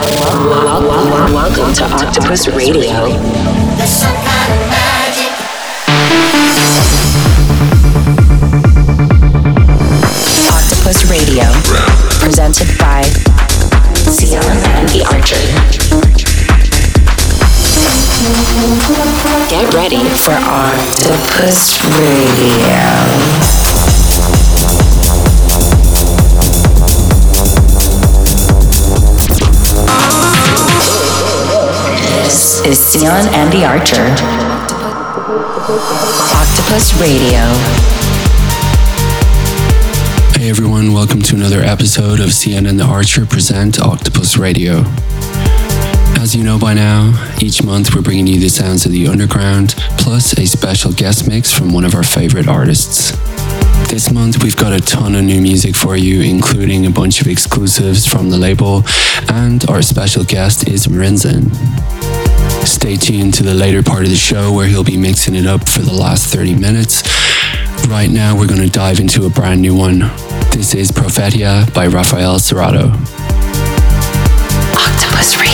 Welcome to Octopus Radio. Octopus Radio, presented by Sian and the Archer. Get ready for Octopus Radio. Is Sian and the Archer. Octopus Radio. Hey everyone, welcome to another episode of Sian and the Archer present Octopus Radio. As you know by now, each month we're bringing you the sounds of the underground, plus a special guest mix from one of our favorite artists. This month we've got a ton of new music for you, including a bunch of exclusives from the label, and our special guest is Marinzen. Stay tuned to the later part of the show where he'll be mixing it up for the last 30 minutes. Right now, we're going to dive into a brand new one. This is Prophetia by Rafael Cerato. Octopus Radio.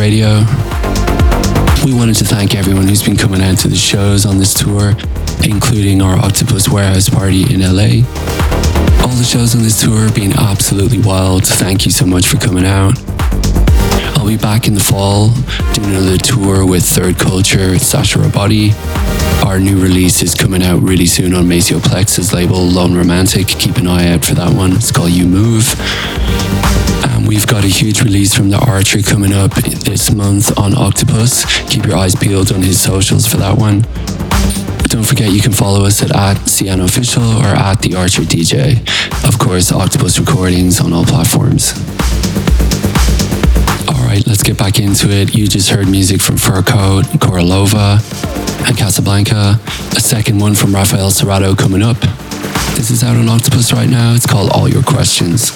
Radio. We wanted to thank everyone who's been coming out to the shows on this tour, including our Octopus Warehouse party in LA. All the shows on this tour have been absolutely wild. Thank you so much for coming out. I'll be back in the fall doing another tour with Third Culture, Sasha Robotti. Our new release is coming out really soon on Maceo Plex's label, Lone Romantic. Keep an eye out for that one. It's called You Move. Um, we've got a huge release from the Archer coming up this month on Octopus. Keep your eyes peeled on his socials for that one. Don't forget you can follow us at, at Official or at The Archer DJ. Of course, Octopus Recordings on all platforms. Alright, let's get back into it. You just heard music from Fur Coat, Korolova, and Casablanca. A second one from Rafael Cerato coming up. This is out on Octopus right now. It's called All Your Questions.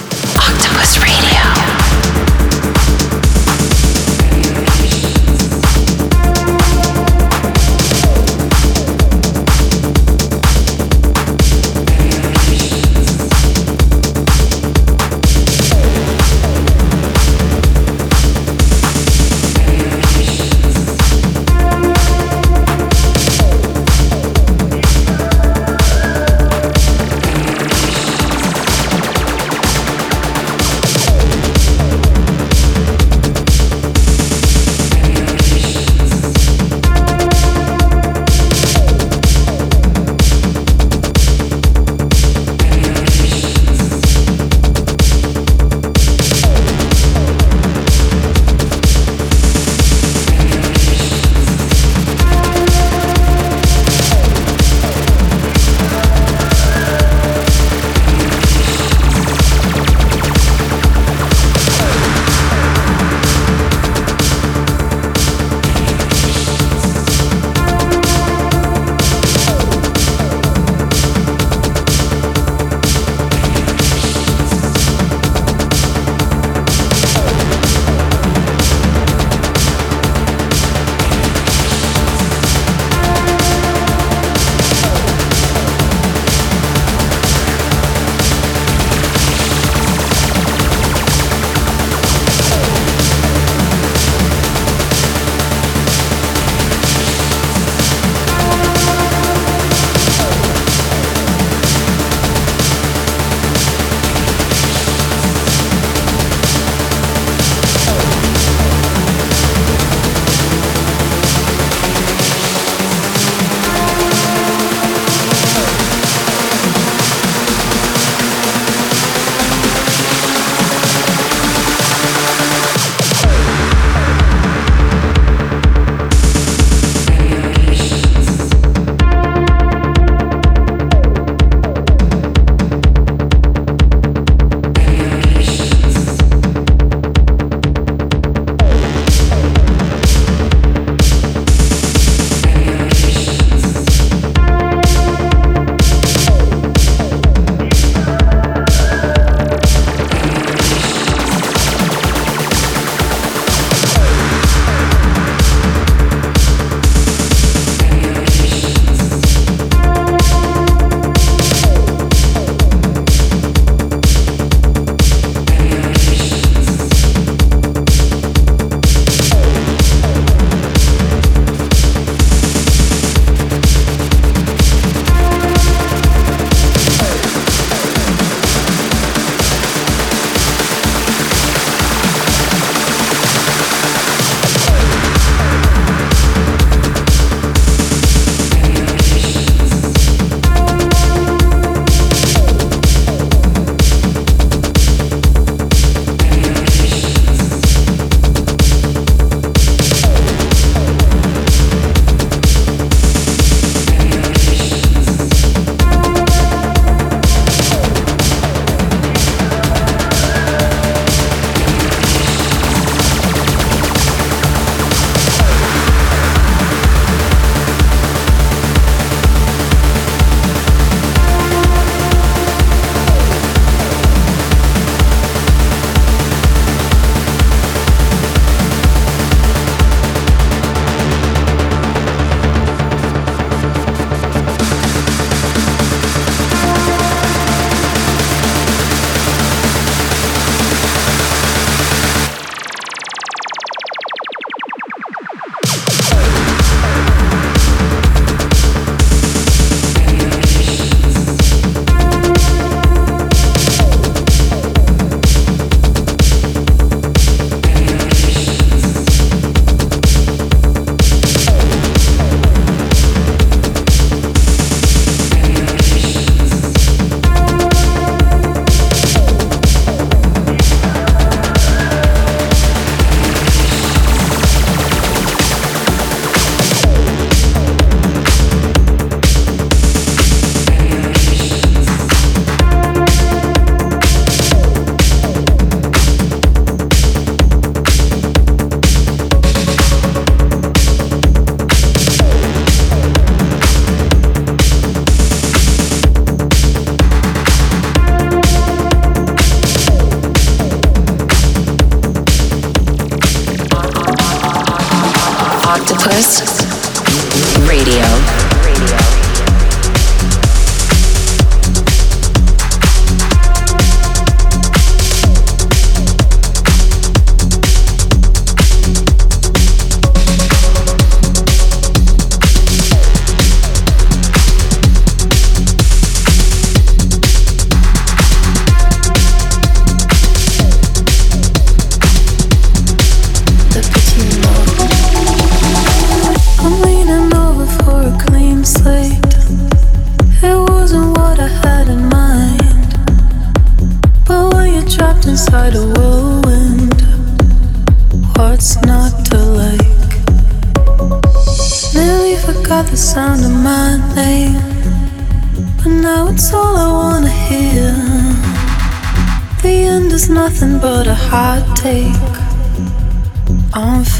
Quest.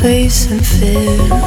Records.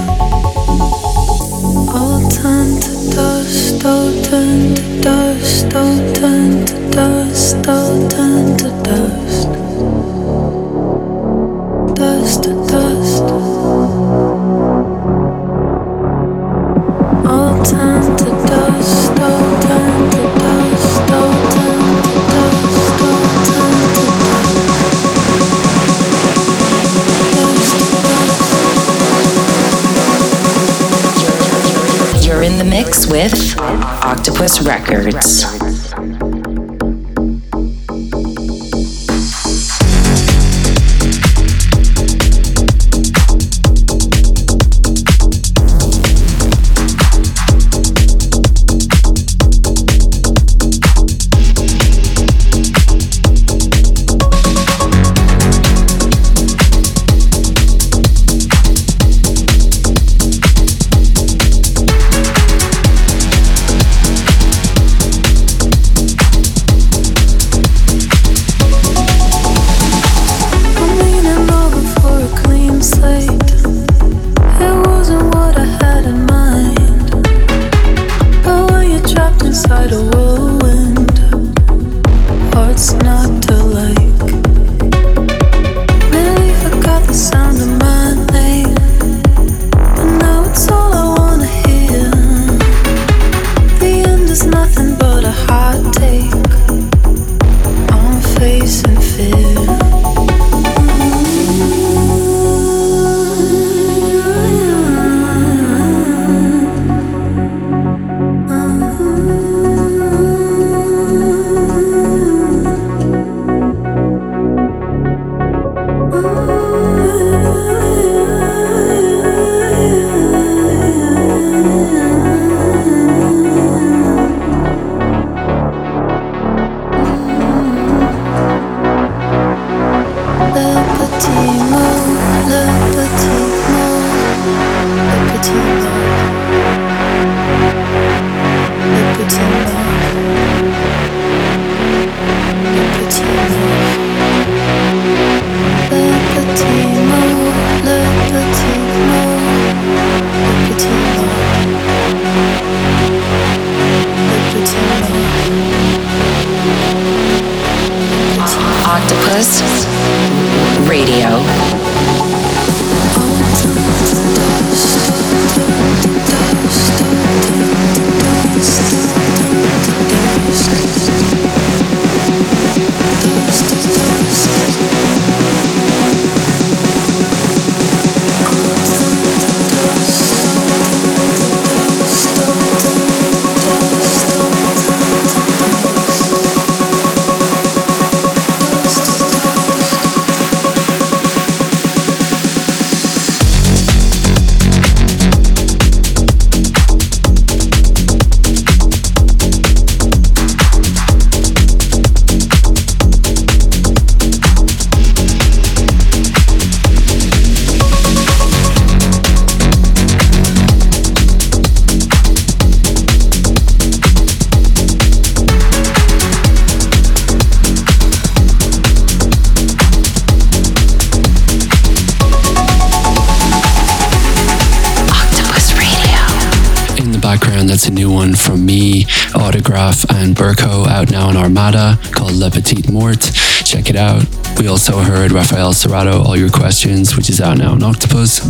We also heard Rafael Cerato, All Your Questions, which is out now on Octopus.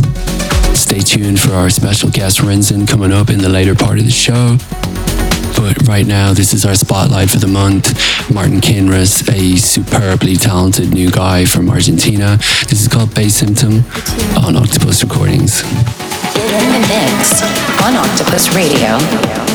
Stay tuned for our special guest Rinzen coming up in the later part of the show. But right now, this is our spotlight for the month. Martin Kinrys, a superbly talented new guy from Argentina. This is called Bass Symptom on Octopus Recordings. In the mix on Octopus Radio.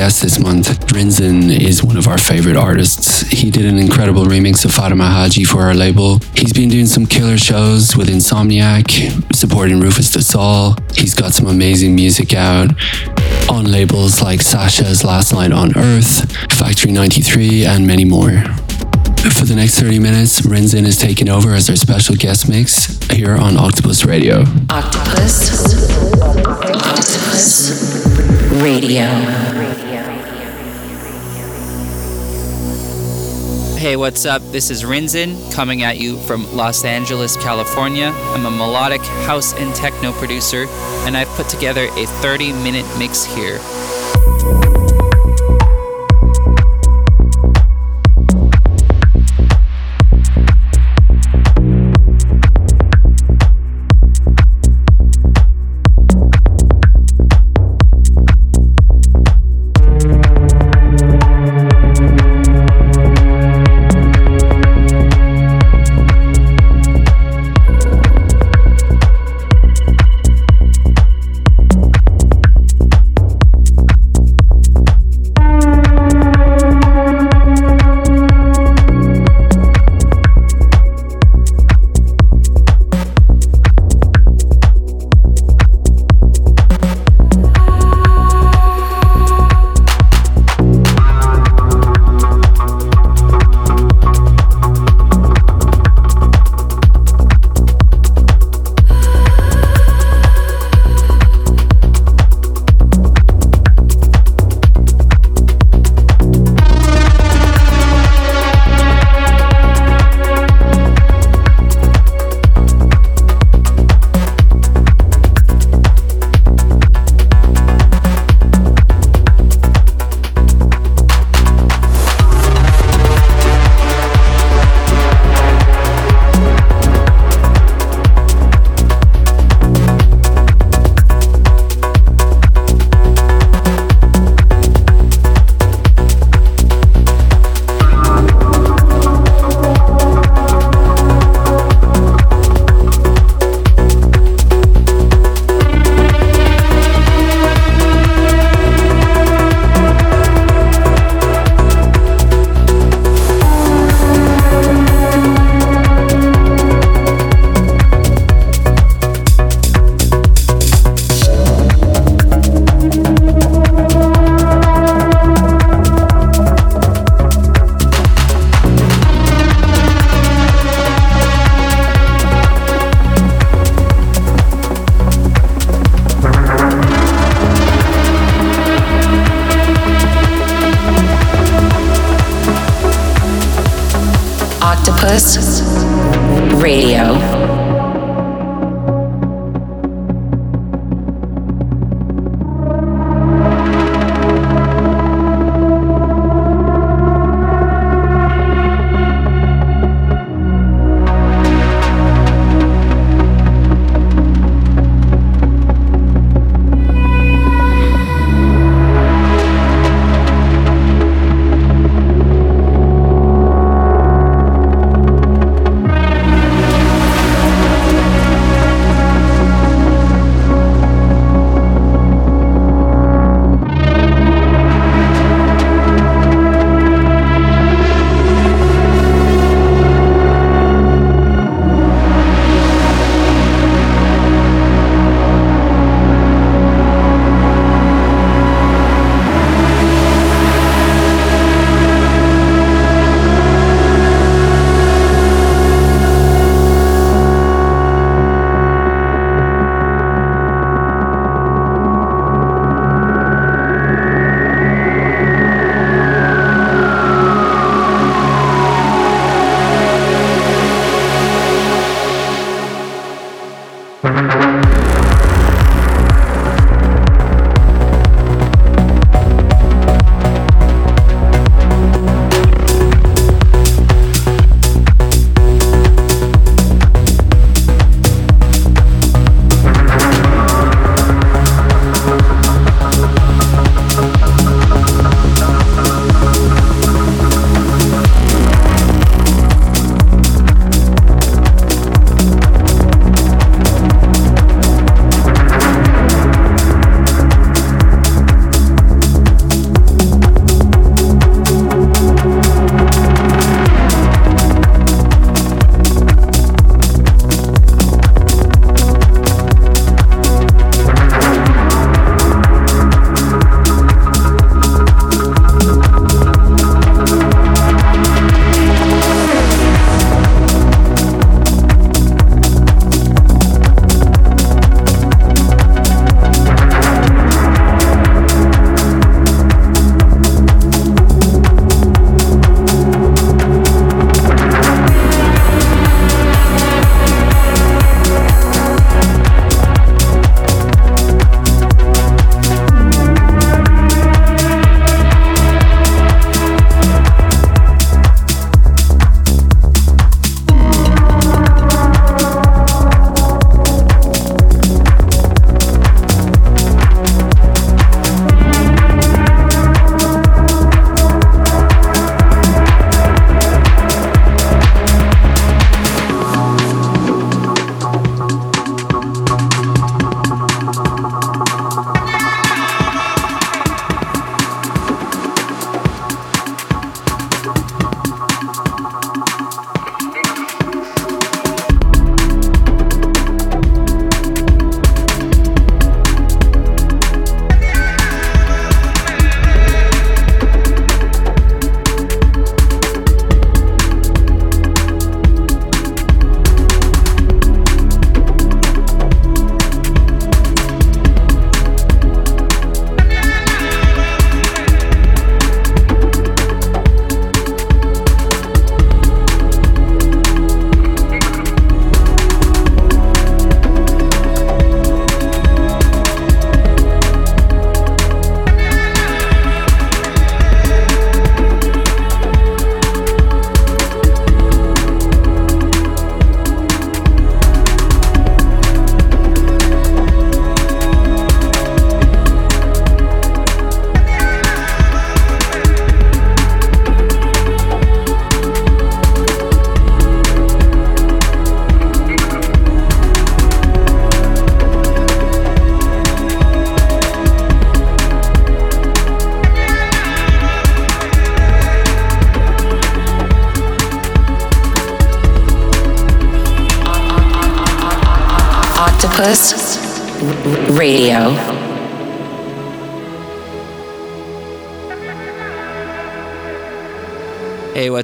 Guest this month. Rinzen is one of our favorite artists. He did an incredible remix of Fatima Hajji for our label. He's been doing some killer shows with Insomniac, supporting Rufus Sol. He's got some amazing music out on labels like Sasha's Last Night on Earth, Factory 93, and many more. For the next 30 minutes, Rinzen is taking over as our special guest mix here on Octopus Radio. Octopus. Octopus Radio. Hey, what's up? This is Rinzen coming at you from Los Angeles, California. I'm a melodic house and techno producer, and I've put together a 30 minute mix here.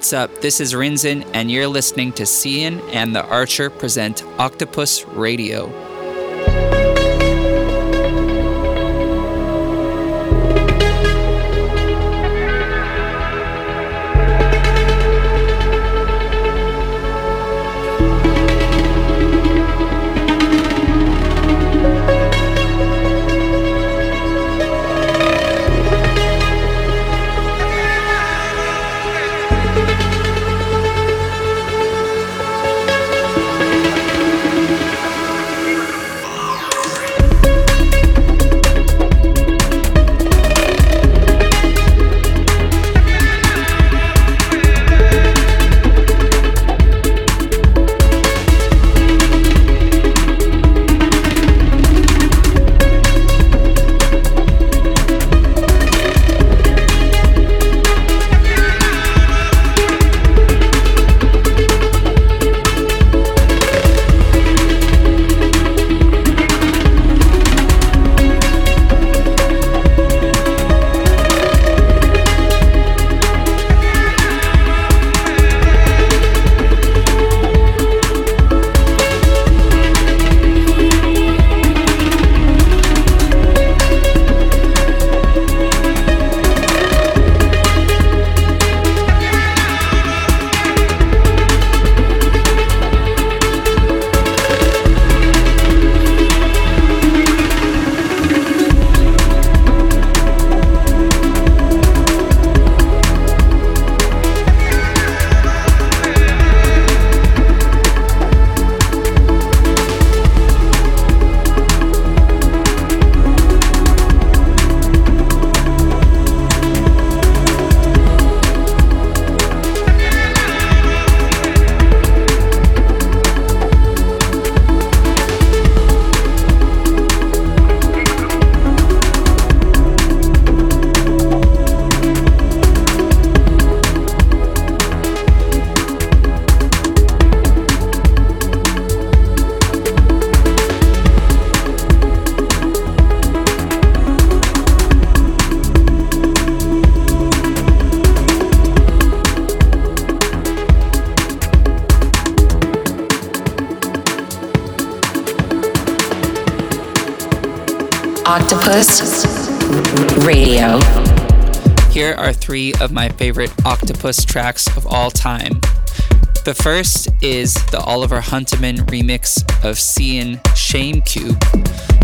What's up? This is Rinzen, and you're listening to Sian and the Archer present Octopus Radio. Octopus Radio. Here are three of my favorite Octopus tracks of all time. The first is the Oliver Huntemann remix of Sian Shame Cube.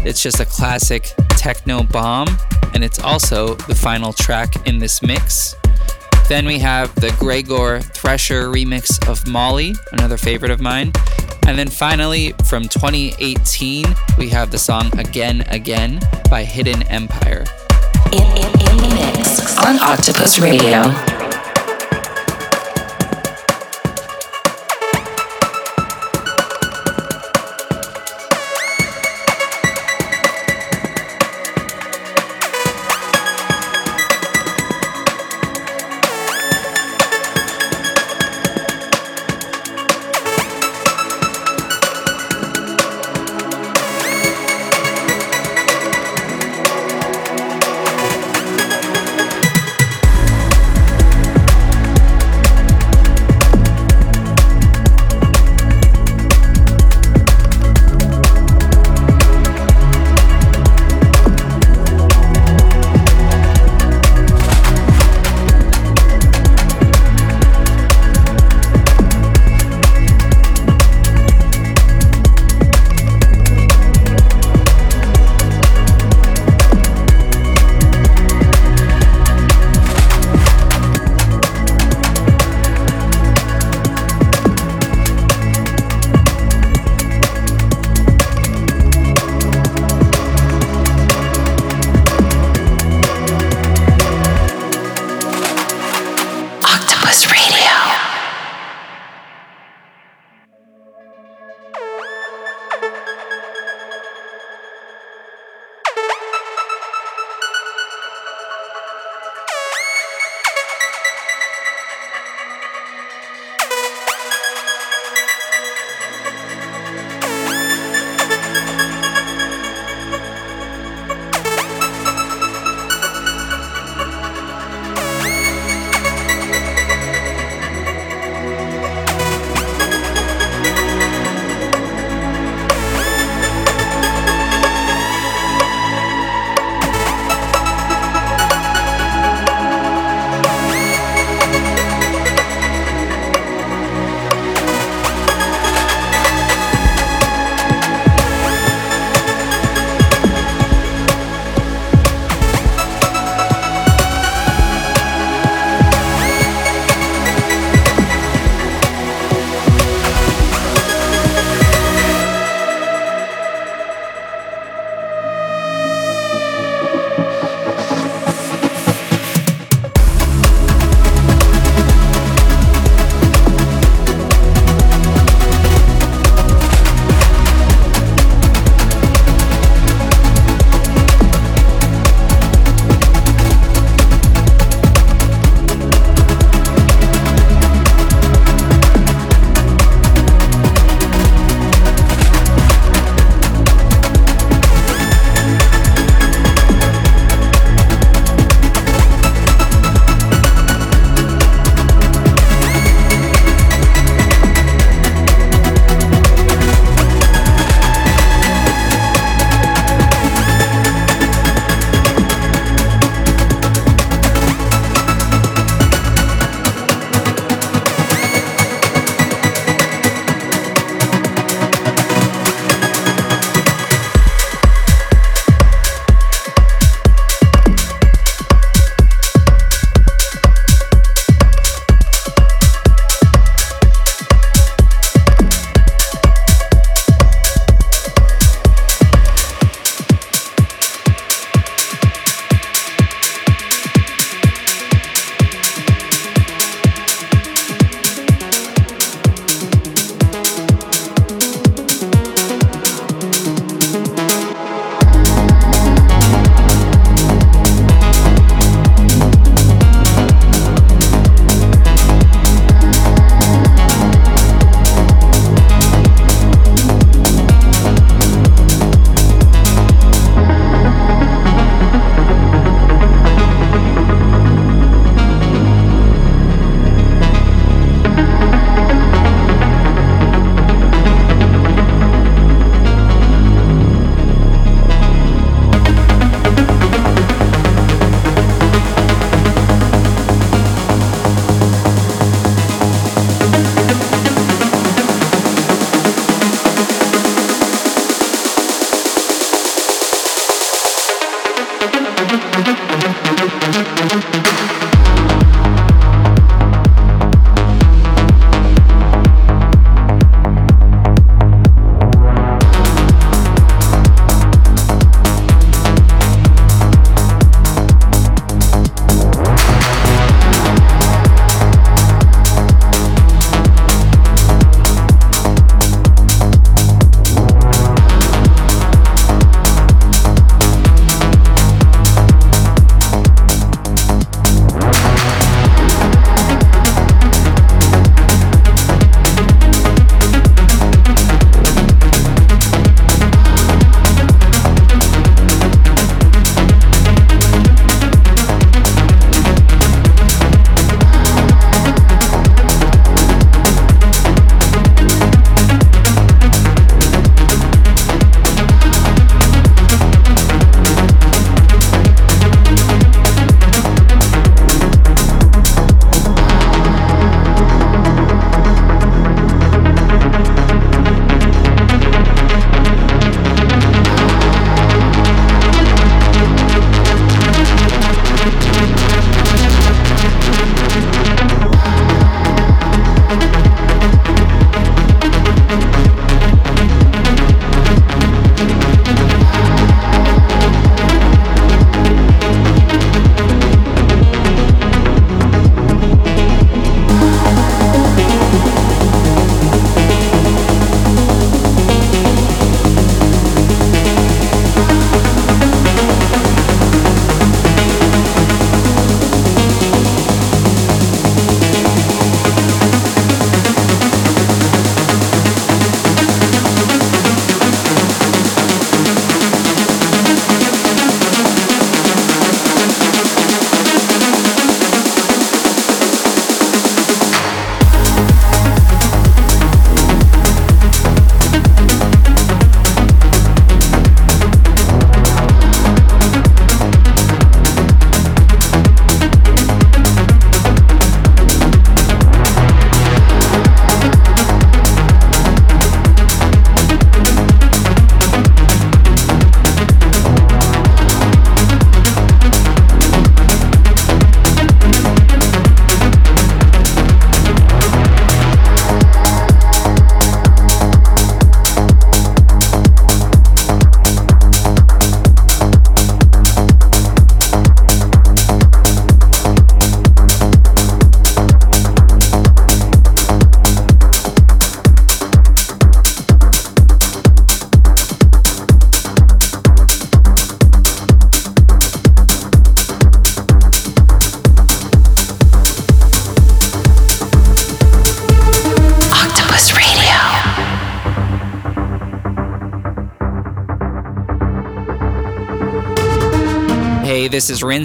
It's just a classic techno bomb, and it's also the final track in this mix. Then we have the Gregor Tresher remix of Molly, another favorite of mine. And then finally, from 2018, we have the song Again Again by Hidden Empire. In, in, in the mix on Octopus Radio.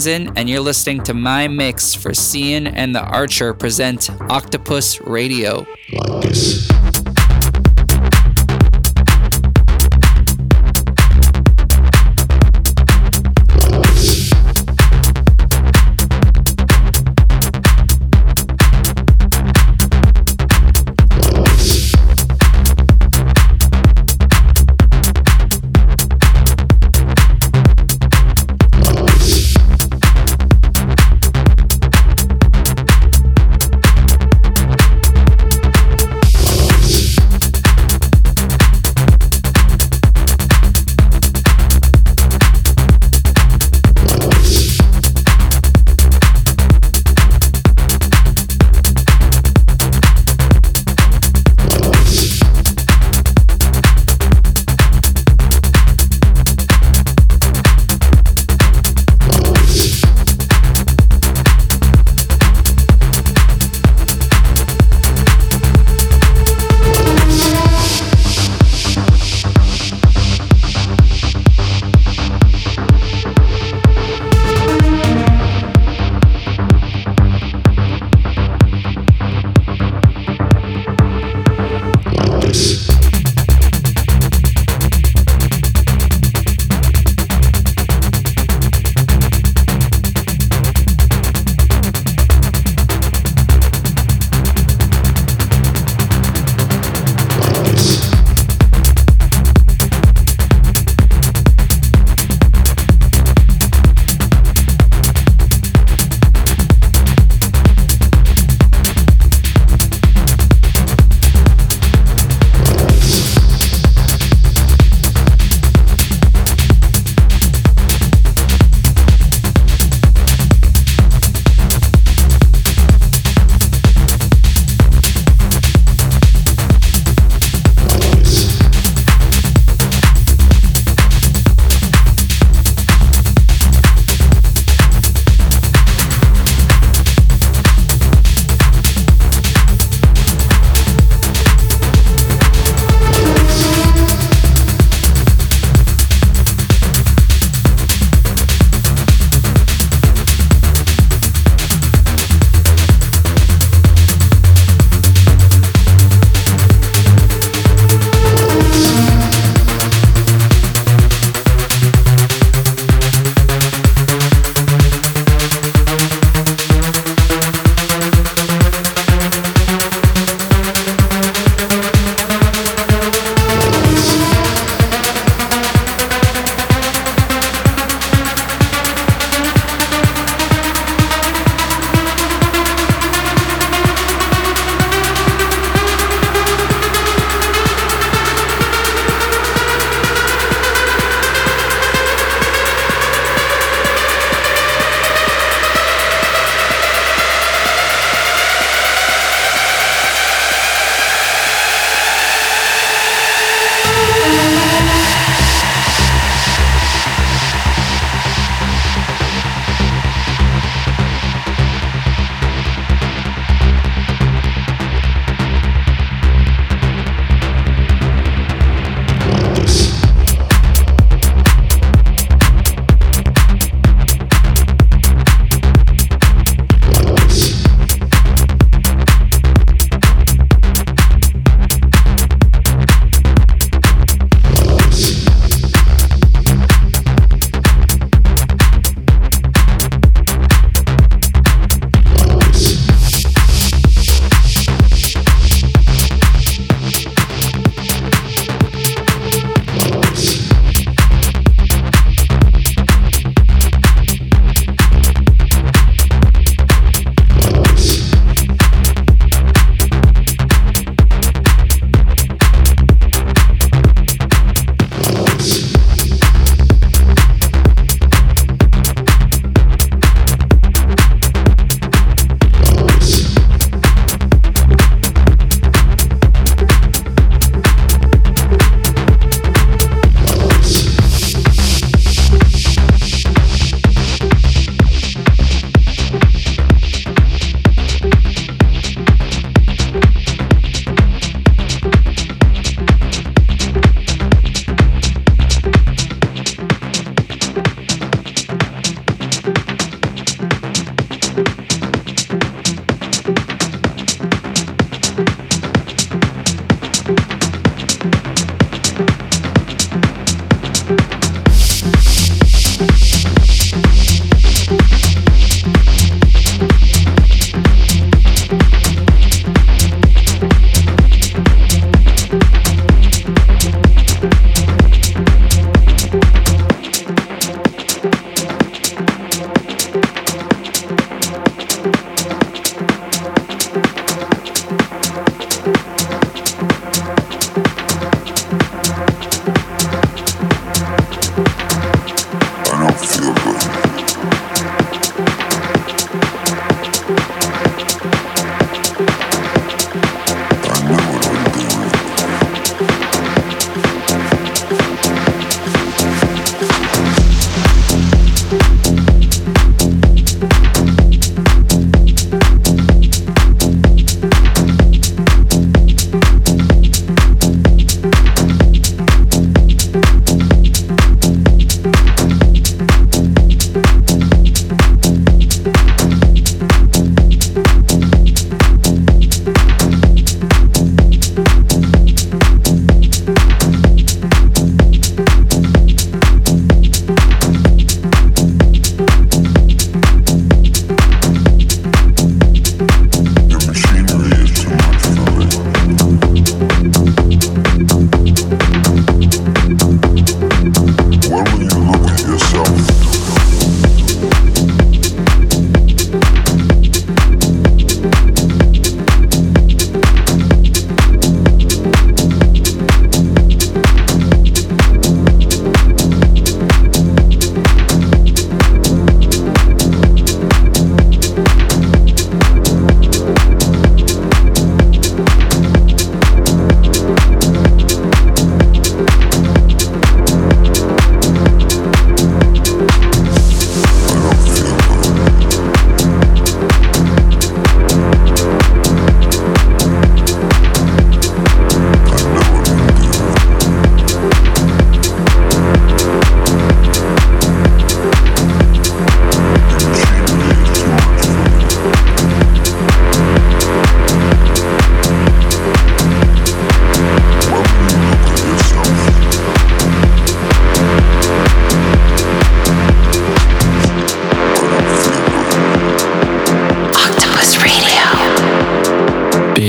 And you're listening to my mix for Sian and the Archer present Octopus Radio. Like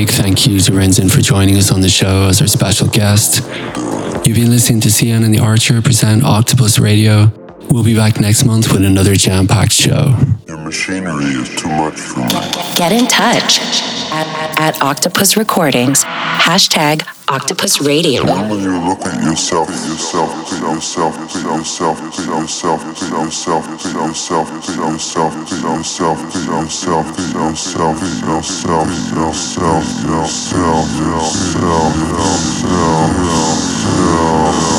this. joining us on the show as our special guest. You've been listening to Sian and the Archer present Octopus Radio. We'll be back next month with another jam packed show. Your machinery is too much for me. Get in touch at, at Octopus Recordings, hashtag Octopus Radio. When you look at yourself, yourself, yourself, yourself, yourself, yourself, yourself, yourself, yourself, yourself, yourself, yourself, yourself, yourself, yourself, yourself, yourself, yourself,